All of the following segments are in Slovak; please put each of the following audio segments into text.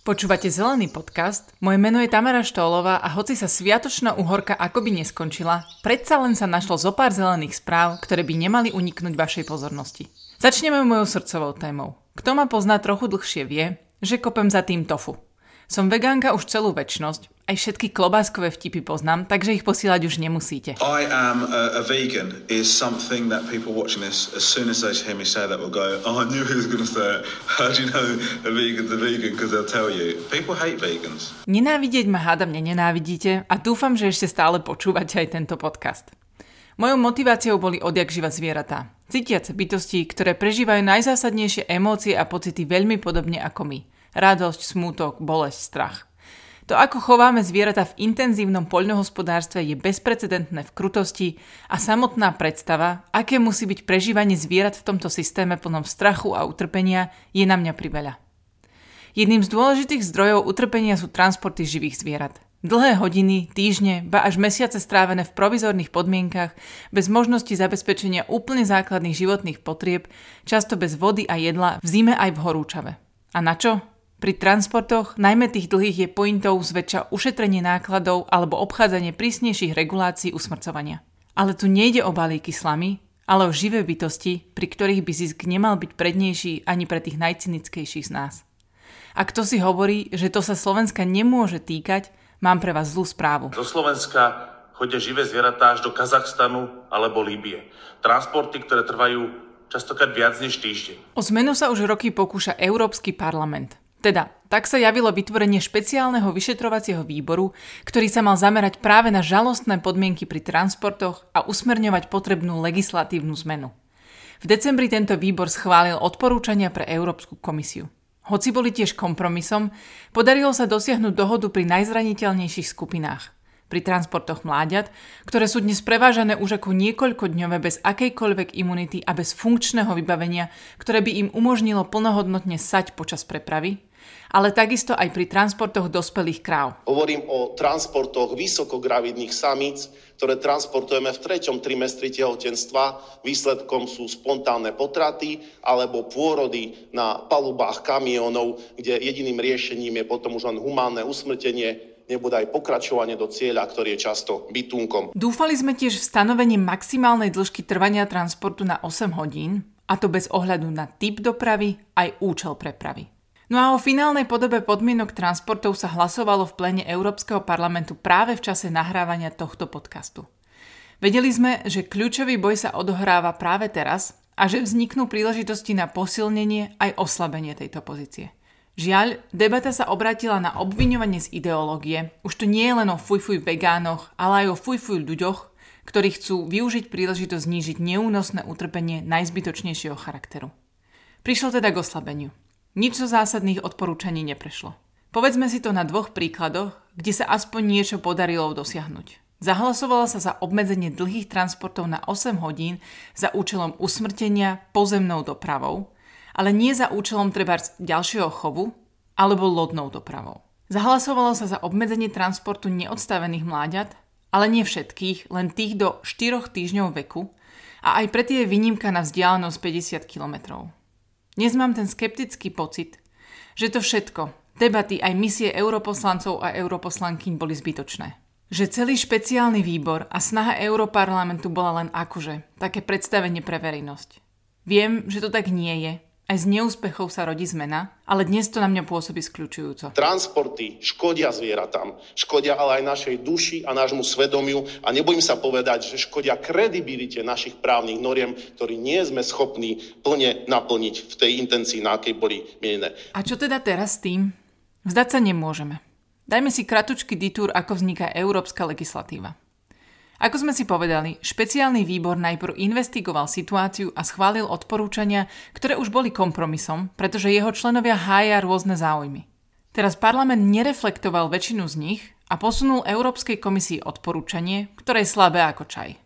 Počúvate Zelený podcast? Moje meno je Tamara Štólová a hoci sa sviatočná uhorka akoby neskončila, predsa len sa našlo zo pár zelených správ, ktoré by nemali uniknúť vašej pozornosti. Začneme mojou srdcovou témou. Kto ma pozná trochu dlhšie vie, že kopem za tým tofu. Som vegánka už celú väčnosť, aj všetky klobáskové vtipy poznám, takže ich posílať už nemusíte. I am a, a vegan is something that people watching this, as soon as they hear me say that, will go, oh, I knew he was going to say it. How do you know a vegan's a vegan? Because they'll tell you. People hate vegans. Nenávidieť ma hádam nenávidíte a dúfam, že ešte stále počúvate aj tento podcast. Mojou motiváciou boli odjak živa zvieratá. Cítiace bytosti, ktoré prežívajú najzásadnejšie emócie a pocity veľmi podobne ako my – radosť, smútok, bolesť, strach. To, ako chováme zvieratá v intenzívnom poľnohospodárstve, je bezprecedentné v krutosti a samotná predstava, aké musí byť prežívanie zvierat v tomto systéme plnom strachu a utrpenia, je na mňa priveľa. Jedným z dôležitých zdrojov utrpenia sú transporty živých zvierat. Dlhé hodiny, týždne, ba až mesiace strávené v provizorných podmienkach, bez možnosti zabezpečenia úplne základných životných potrieb, často bez vody a jedla, v zime aj v horúčave. A na čo? Pri transportoch, najmä tých dlhých, je pointou zväčša ušetrenie nákladov alebo obchádzanie prísnejších regulácií usmrcovania. Ale tu nejde o balíky slamy, ale o živé bytosti, pri ktorých by zisk nemal byť prednejší ani pre tých najcynickejších z nás. A kto si hovorí, že to sa Slovenska nemôže týkať, mám pre vás zlú správu. Do Slovenska chodia živé zvieratá až do Kazachstanu alebo Líbie. Transporty, ktoré trvajú častokrát viac než týždeň. O zmenu sa už roky pokúša Európsky parlament. Teda, tak sa javilo vytvorenie špeciálneho vyšetrovacieho výboru, ktorý sa mal zamerať práve na žalostné podmienky pri transportoch a usmerňovať potrebnú legislatívnu zmenu. V decembri tento výbor schválil odporúčania pre Európsku komisiu. Hoci boli tiež kompromisom, podarilo sa dosiahnuť dohodu pri najzraniteľnejších skupinách. Pri transportoch mláďat, ktoré sú dnes prevážané už ako niekoľkodňové bez akejkoľvek imunity a bez funkčného vybavenia, ktoré by im umožnilo plnohodnotne sať počas prepravy, ale takisto aj pri transportoch dospelých kráv. Hovorím o transportoch vysokogravidných samíc, ktoré transportujeme v treťom trimestri tehotenstva. Výsledkom sú spontánne potraty alebo pôrody na palubách kamionov, kde jediným riešením je potom už len humánne usmrtenie nebude aj pokračovanie do cieľa, ktorý je často bytunkom. Dúfali sme tiež v stanovení maximálnej dĺžky trvania transportu na 8 hodín, a to bez ohľadu na typ dopravy aj účel prepravy. No a o finálnej podobe podmienok transportov sa hlasovalo v plene Európskeho parlamentu práve v čase nahrávania tohto podcastu. Vedeli sme, že kľúčový boj sa odohráva práve teraz a že vzniknú príležitosti na posilnenie aj oslabenie tejto pozície. Žiaľ, debata sa obratila na obviňovanie z ideológie. Už to nie je len o fujfuj vegánoch, ale aj o fujfuj ľuďoch, ktorí chcú využiť príležitosť znížiť neúnosné utrpenie najzbytočnejšieho charakteru. Prišlo teda k oslabeniu. Nič zo zásadných odporúčaní neprešlo. Povedzme si to na dvoch príkladoch, kde sa aspoň niečo podarilo dosiahnuť. Zahlasovalo sa za obmedzenie dlhých transportov na 8 hodín za účelom usmrtenia pozemnou dopravou, ale nie za účelom treba ďalšieho chovu alebo lodnou dopravou. Zahlasovalo sa za obmedzenie transportu neodstavených mláďat, ale nie všetkých, len tých do 4 týždňov veku a aj pre tie výnimka na vzdialenosť 50 kilometrov. Dnes mám ten skeptický pocit, že to všetko, debaty aj misie europoslancov a europoslankyň boli zbytočné. Že celý špeciálny výbor a snaha Európarlamentu bola len akože, také predstavenie pre verejnosť. Viem, že to tak nie je aj z neúspechov sa rodí zmena, ale dnes to na mňa pôsobí skľúčujúco. Transporty škodia zvieratám, škodia ale aj našej duši a nášmu svedomiu a nebojím sa povedať, že škodia kredibilite našich právnych noriem, ktorí nie sme schopní plne naplniť v tej intencii, na akej boli mienené. A čo teda teraz s tým? Vzdať sa nemôžeme. Dajme si kratučký ditúr, ako vzniká európska legislatíva. Ako sme si povedali, špeciálny výbor najprv investigoval situáciu a schválil odporúčania, ktoré už boli kompromisom, pretože jeho členovia hája rôzne záujmy. Teraz parlament nereflektoval väčšinu z nich a posunul Európskej komisii odporúčanie, ktoré je slabé ako čaj.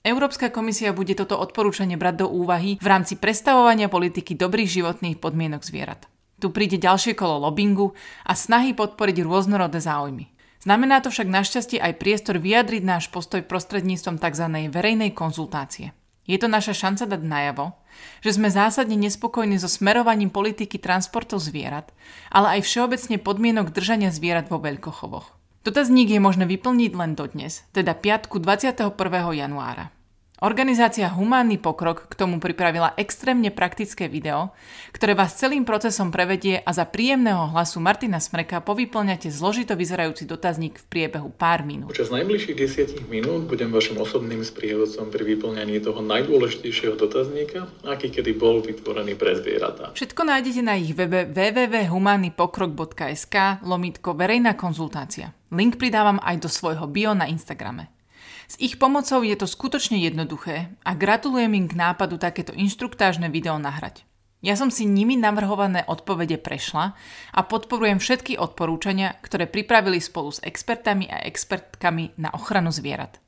Európska komisia bude toto odporúčanie brať do úvahy v rámci prestavovania politiky dobrých životných podmienok zvierat. Tu príde ďalšie kolo lobbingu a snahy podporiť rôznorodé záujmy. Znamená to však našťastie aj priestor vyjadriť náš postoj prostredníctvom tzv. verejnej konzultácie. Je to naša šanca dať najavo, že sme zásadne nespokojní so smerovaním politiky transportov zvierat, ale aj všeobecne podmienok držania zvierat vo veľkochovoch. Dotazník je možné vyplniť len dodnes, teda piatku 21. januára. Organizácia Humánny pokrok k tomu pripravila extrémne praktické video, ktoré vás celým procesom prevedie a za príjemného hlasu Martina Smreka povyplňate zložito vyzerajúci dotazník v priebehu pár minút. Počas najbližších 10 minút budem vašim osobným sprievodcom pri vyplňaní toho najdôležitejšieho dotazníka, aký kedy bol vytvorený pre zvieratá. Všetko nájdete na ich webe www.humannypokrok.sk lomitko verejná konzultácia. Link pridávam aj do svojho bio na Instagrame. S ich pomocou je to skutočne jednoduché a gratulujem im k nápadu takéto inštruktážne video nahrať. Ja som si nimi navrhované odpovede prešla a podporujem všetky odporúčania, ktoré pripravili spolu s expertami a expertkami na ochranu zvierat.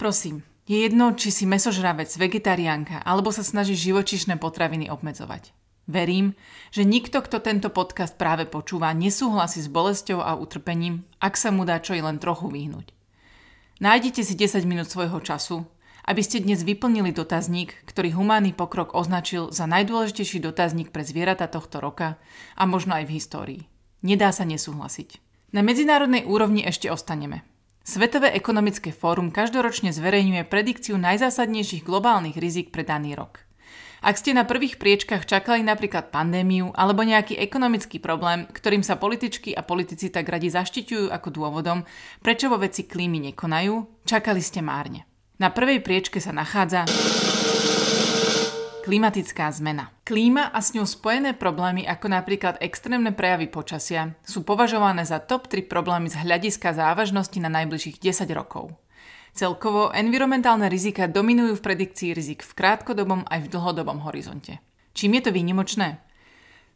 Prosím, je jedno, či si mesožravec, vegetariánka alebo sa snaží živočišné potraviny obmedzovať. Verím, že nikto, kto tento podcast práve počúva, nesúhlasí s bolesťou a utrpením, ak sa mu dá čo i len trochu vyhnúť. Nájdite si 10 minút svojho času, aby ste dnes vyplnili dotazník, ktorý Humánny pokrok označil za najdôležitejší dotazník pre zvieratá tohto roka a možno aj v histórii. Nedá sa nesúhlasiť. Na medzinárodnej úrovni ešte ostaneme. Svetové ekonomické fórum každoročne zverejňuje predikciu najzásadnejších globálnych rizik pre daný rok. Ak ste na prvých priečkach čakali napríklad pandémiu alebo nejaký ekonomický problém, ktorým sa političky a politici tak radi zaštiťujú ako dôvodom, prečo vo veci klímy nekonajú, čakali ste márne. Na prvej priečke sa nachádza klimatická zmena. Klíma a s ňou spojené problémy ako napríklad extrémne prejavy počasia sú považované za top 3 problémy z hľadiska závažnosti na najbližších 10 rokov. Celkovo environmentálne rizika dominujú v predikcii rizik v krátkodobom aj v dlhodobom horizonte. Čím je to výnimočné?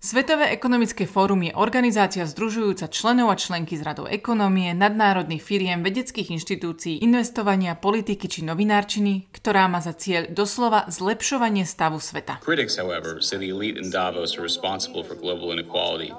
Svetové ekonomické fórum je organizácia združujúca členov a členky z radov ekonomie, nadnárodných firiem, vedeckých inštitúcií, investovania, politiky či novinárčiny, ktorá má za cieľ doslova zlepšovanie stavu sveta. Critics, however, say the elite in Davos are responsible for global inequality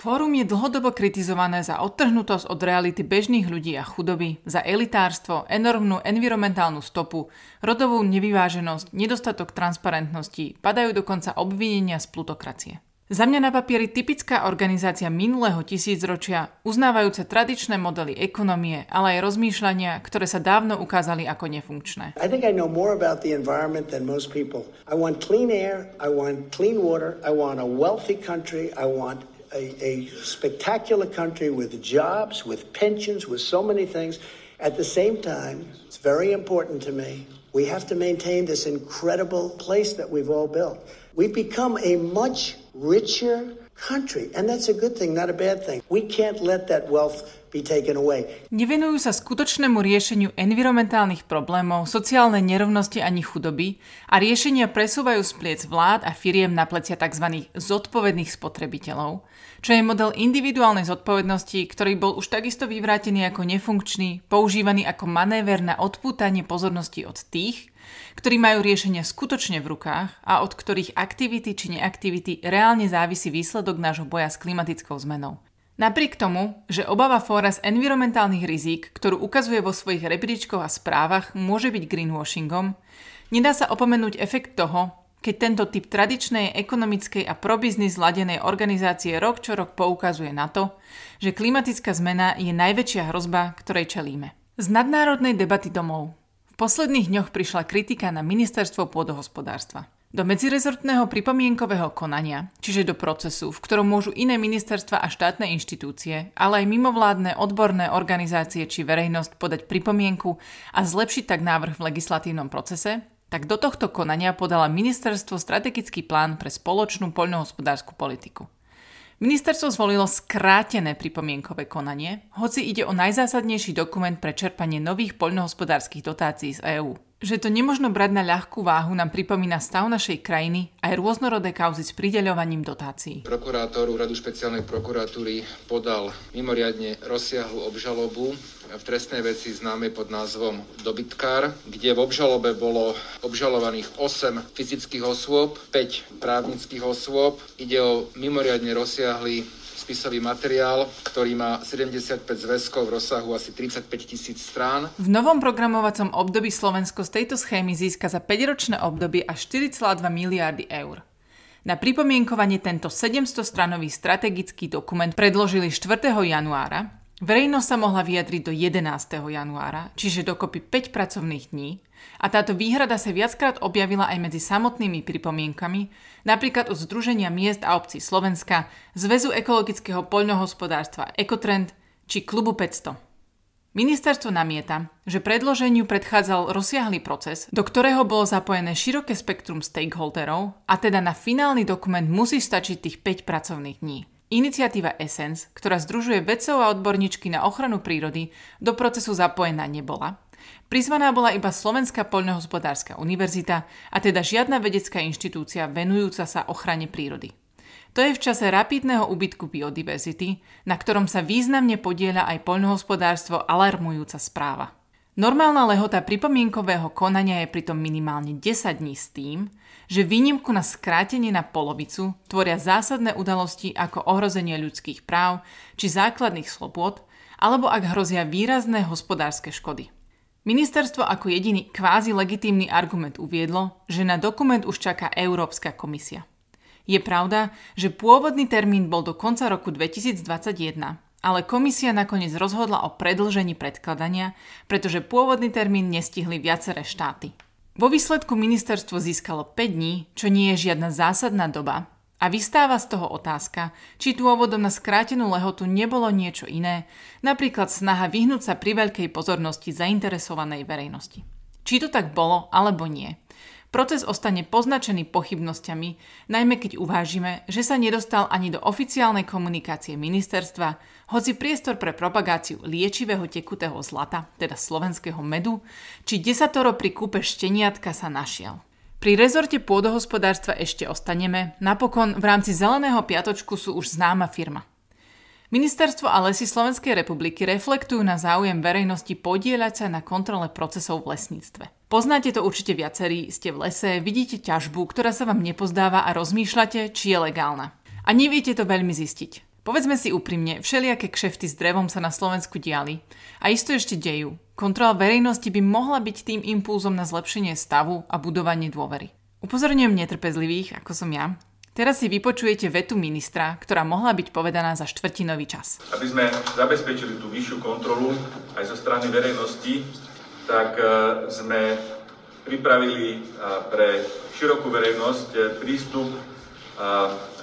Fórum je dlhodobo kritizované za odtrhnutosť od reality bežných ľudí a chudoby, za elitárstvo, enormnú environmentálnu stopu, rodovú nevyváženosť, nedostatok transparentnosti, padajú dokonca obvinenia z plutokracie. Za mňa na papieri typická organizácia minulého tisícročia, uznávajúce tradičné modely ekonomie, ale aj rozmýšľania, ktoré sa dávno ukázali ako nefunkčné. I think I know more about the environment than most people. I want clean air, I want clean water, I want a wealthy country, I want a, a spectacular country with jobs, with pensions, with so many things. At the same time, it's very important to me. We have to maintain this incredible place that we've all built. We've become a much richer country, and that's a good thing, not a bad thing. We can't let that wealth be taken away. Nevenujú sa skutočnému riešeniu environmentálnych problémov, sociálnej nerovnosti ani chudoby a riešenia presúvajú z pliec vlád a firiem na plecia tzv. zodpovedných spotrebiteľov, čo je model individuálnej zodpovednosti, ktorý bol už takisto vyvrátený ako nefunkčný, používaný ako manéver na odpútanie pozornosti od tých, ktorí majú riešenia skutočne v rukách a od ktorých aktivity či neaktivity reálne závisí výsledok nášho boja s klimatickou zmenou. Napriek tomu, že obava fóra z environmentálnych rizík, ktorú ukazuje vo svojich rebríčkoch a správach, môže byť greenwashingom, nedá sa opomenúť efekt toho, keď tento typ tradičnej ekonomickej a probiznis zladenej organizácie rok čo rok poukazuje na to, že klimatická zmena je najväčšia hrozba, ktorej čelíme. Z nadnárodnej debaty domov posledných dňoch prišla kritika na ministerstvo pôdohospodárstva. Do medzirezortného pripomienkového konania, čiže do procesu, v ktorom môžu iné ministerstva a štátne inštitúcie, ale aj mimovládne odborné organizácie či verejnosť podať pripomienku a zlepšiť tak návrh v legislatívnom procese, tak do tohto konania podala ministerstvo strategický plán pre spoločnú poľnohospodárskú politiku. Ministerstvo zvolilo skrátené pripomienkové konanie, hoci ide o najzásadnejší dokument pre čerpanie nových poľnohospodárskych dotácií z EÚ. Že to nemožno brať na ľahkú váhu nám pripomína stav našej krajiny aj rôznorodé kauzy s prideľovaním dotácií. Prokurátor úradu špeciálnej prokuratúry podal mimoriadne rozsiahlu obžalobu v trestnej veci známej pod názvom Dobytkár, kde v obžalobe bolo obžalovaných 8 fyzických osôb, 5 právnických osôb. Ide o mimoriadne rozsiahly spisový materiál, ktorý má 75 zväzkov v rozsahu asi 35 tisíc strán. V novom programovacom období Slovensko z tejto schémy získa za 5-ročné obdobie až 4,2 miliardy eur. Na pripomienkovanie tento 700-stranový strategický dokument predložili 4. januára. Verejnosť sa mohla vyjadriť do 11. januára, čiže dokopy 5 pracovných dní. A táto výhrada sa viackrát objavila aj medzi samotnými pripomienkami, napríklad od Združenia miest a obcí Slovenska, Zväzu ekologického poľnohospodárstva Ekotrend či Klubu 500. Ministerstvo namieta, že predloženiu predchádzal rozsiahly proces, do ktorého bolo zapojené široké spektrum stakeholderov a teda na finálny dokument musí stačiť tých 5 pracovných dní. Iniciatíva Essence, ktorá združuje vedcov a odborníčky na ochranu prírody, do procesu zapojená nebola. Prizvaná bola iba Slovenská poľnohospodárska univerzita a teda žiadna vedecká inštitúcia venujúca sa ochrane prírody. To je v čase rapidného úbytku biodiverzity, na ktorom sa významne podieľa aj poľnohospodárstvo alarmujúca správa. Normálna lehota pripomienkového konania je pritom minimálne 10 dní s tým, že výnimku na skrátenie na polovicu tvoria zásadné udalosti ako ohrozenie ľudských práv či základných slobôd, alebo ak hrozia výrazné hospodárske škody. Ministerstvo ako jediný kvázi legitímny argument uviedlo, že na dokument už čaká Európska komisia. Je pravda, že pôvodný termín bol do konca roku 2021, ale komisia nakoniec rozhodla o predlžení predkladania, pretože pôvodný termín nestihli viaceré štáty. Vo výsledku ministerstvo získalo 5 dní, čo nie je žiadna zásadná doba, a vystáva z toho otázka, či dôvodom na skrátenú lehotu nebolo niečo iné, napríklad snaha vyhnúť sa pri veľkej pozornosti zainteresovanej verejnosti. Či to tak bolo alebo nie, Proces ostane poznačený pochybnosťami, najmä keď uvážime, že sa nedostal ani do oficiálnej komunikácie ministerstva, hoci priestor pre propagáciu liečivého tekutého zlata, teda slovenského medu, či desatoro pri kúpe šteniatka sa našiel. Pri rezorte pôdohospodárstva ešte ostaneme, napokon v rámci Zeleného piatočku sú už známa firma. Ministerstvo a lesy Slovenskej republiky reflektujú na záujem verejnosti podieľať sa na kontrole procesov v lesníctve. Poznáte to určite viacerí, ste v lese, vidíte ťažbu, ktorá sa vám nepozdáva a rozmýšľate, či je legálna. A neviete to veľmi zistiť. Povedzme si úprimne, všelijaké kšefty s drevom sa na Slovensku diali. A isto ešte dejú. Kontrola verejnosti by mohla byť tým impulzom na zlepšenie stavu a budovanie dôvery. Upozorňujem netrpezlivých, ako som ja, Teraz si vypočujete vetu ministra, ktorá mohla byť povedaná za štvrtinový čas. Aby sme zabezpečili tú vyššiu kontrolu aj zo strany verejnosti, tak e, sme pripravili e, pre širokú verejnosť e, prístup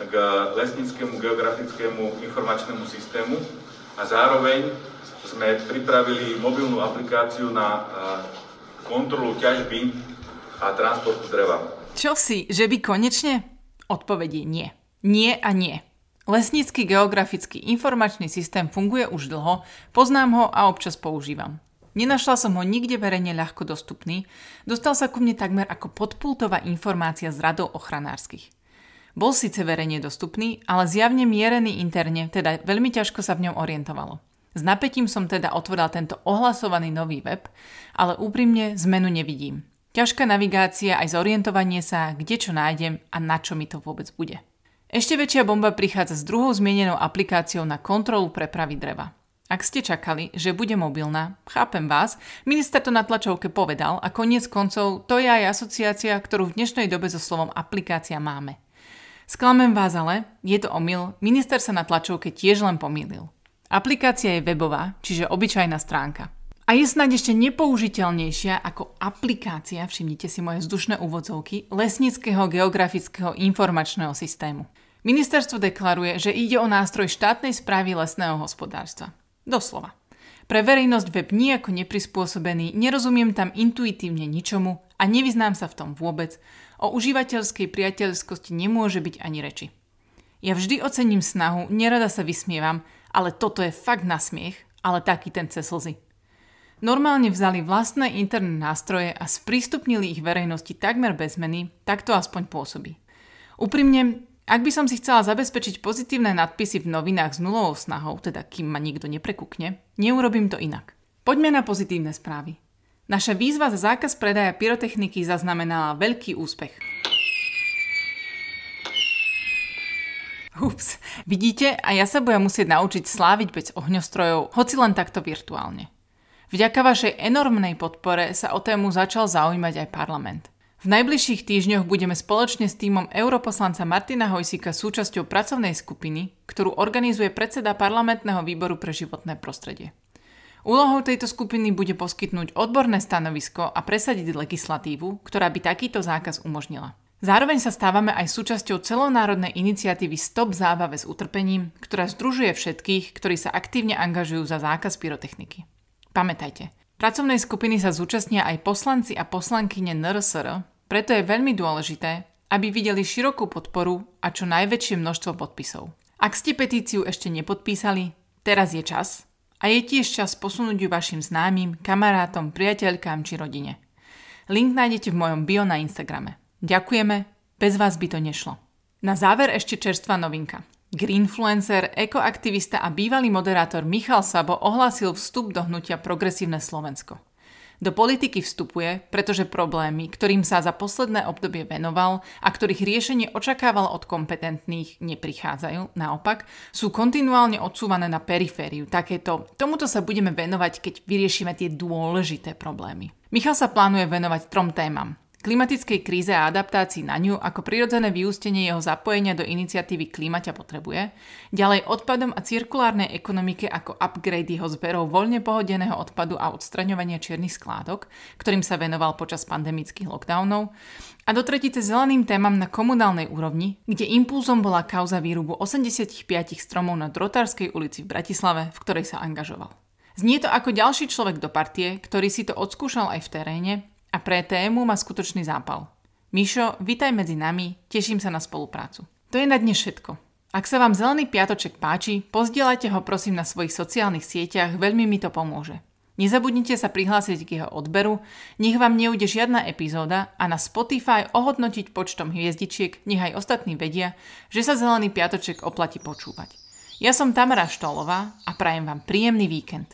k lesníckému geografickému informačnému systému a zároveň sme pripravili mobilnú aplikáciu na kontrolu ťažby a transportu dreva. Čo si, že by konečne? Odpovedie nie. Nie a nie. Lesnícky geografický informačný systém funguje už dlho, poznám ho a občas používam. Nenašla som ho nikde verejne ľahko dostupný, dostal sa ku mne takmer ako podpultová informácia z radov ochranárskych. Bol síce verejne dostupný, ale zjavne mierený interne, teda veľmi ťažko sa v ňom orientovalo. S napätím som teda otvoril tento ohlasovaný nový web, ale úprimne zmenu nevidím. Ťažká navigácia aj zorientovanie sa, kde čo nájdem a na čo mi to vôbec bude. Ešte väčšia bomba prichádza s druhou zmienenou aplikáciou na kontrolu prepravy dreva. Ak ste čakali, že bude mobilná, chápem vás, minister to na tlačovke povedal a koniec koncov to je aj asociácia, ktorú v dnešnej dobe so slovom aplikácia máme. Sklamem vás ale, je to omyl, minister sa na tlačovke tiež len pomýlil. Aplikácia je webová, čiže obyčajná stránka. A je snáď ešte nepoužiteľnejšia ako aplikácia, všimnite si moje vzdušné úvodzovky, lesnického geografického informačného systému. Ministerstvo deklaruje, že ide o nástroj štátnej správy lesného hospodárstva. Doslova. Pre verejnosť web nijako neprispôsobený, nerozumiem tam intuitívne ničomu a nevyznám sa v tom vôbec. O užívateľskej priateľskosti nemôže byť ani reči. Ja vždy ocením snahu, nerada sa vysmievam, ale toto je fakt na smiech, ale taký ten cez slzy. Normálne vzali vlastné interné nástroje a sprístupnili ich verejnosti takmer bez zmeny, tak to aspoň pôsobí. Úprimne, ak by som si chcela zabezpečiť pozitívne nadpisy v novinách s nulovou snahou, teda kým ma nikto neprekukne, neurobím to inak. Poďme na pozitívne správy. Naša výzva za zákaz predaja pyrotechniky zaznamenala veľký úspech. Ups, vidíte, a ja sa budem musieť naučiť sláviť bez ohňostrojov, hoci len takto virtuálne. Vďaka vašej enormnej podpore sa o tému začal zaujímať aj parlament. V najbližších týždňoch budeme spoločne s týmom europoslanca Martina Hojsika súčasťou pracovnej skupiny, ktorú organizuje predseda parlamentného výboru pre životné prostredie. Úlohou tejto skupiny bude poskytnúť odborné stanovisko a presadiť legislatívu, ktorá by takýto zákaz umožnila. Zároveň sa stávame aj súčasťou celonárodnej iniciatívy Stop zábave s utrpením, ktorá združuje všetkých, ktorí sa aktívne angažujú za zákaz pyrotechniky. Pamätajte, pracovnej skupiny sa zúčastnia aj poslanci a poslankyne NRSR, preto je veľmi dôležité, aby videli širokú podporu a čo najväčšie množstvo podpisov. Ak ste petíciu ešte nepodpísali, teraz je čas a je tiež čas posunúť ju vašim známym, kamarátom, priateľkám či rodine. Link nájdete v mojom bio na Instagrame. Ďakujeme, bez vás by to nešlo. Na záver ešte čerstvá novinka. Greenfluencer, ekoaktivista a bývalý moderátor Michal Sabo ohlásil vstup do hnutia Progresívne Slovensko. Do politiky vstupuje, pretože problémy, ktorým sa za posledné obdobie venoval a ktorých riešenie očakával od kompetentných, neprichádzajú, naopak, sú kontinuálne odsúvané na perifériu. Takéto, tomuto sa budeme venovať, keď vyriešime tie dôležité problémy. Michal sa plánuje venovať trom témam klimatickej kríze a adaptácii na ňu ako prirodzené vyústenie jeho zapojenia do iniciatívy Klíma ťa potrebuje, ďalej odpadom a cirkulárnej ekonomike ako upgrade jeho zberov voľne pohodeného odpadu a odstraňovania čiernych skládok, ktorým sa venoval počas pandemických lockdownov, a do tretice zeleným témam na komunálnej úrovni, kde impulzom bola kauza výrubu 85 stromov na Drotárskej ulici v Bratislave, v ktorej sa angažoval. Znie to ako ďalší človek do partie, ktorý si to odskúšal aj v teréne a pre tému má skutočný zápal. Mišo, vitaj medzi nami, teším sa na spoluprácu. To je na dnes všetko. Ak sa vám Zelený piatoček páči, pozdielajte ho prosím na svojich sociálnych sieťach, veľmi mi to pomôže. Nezabudnite sa prihlásiť k jeho odberu, nech vám neujde žiadna epizóda a na Spotify ohodnotiť počtom hviezdičiek, nech aj ostatní vedia, že sa Zelený piatoček oplatí počúvať. Ja som Tamara Štolová a prajem vám príjemný víkend.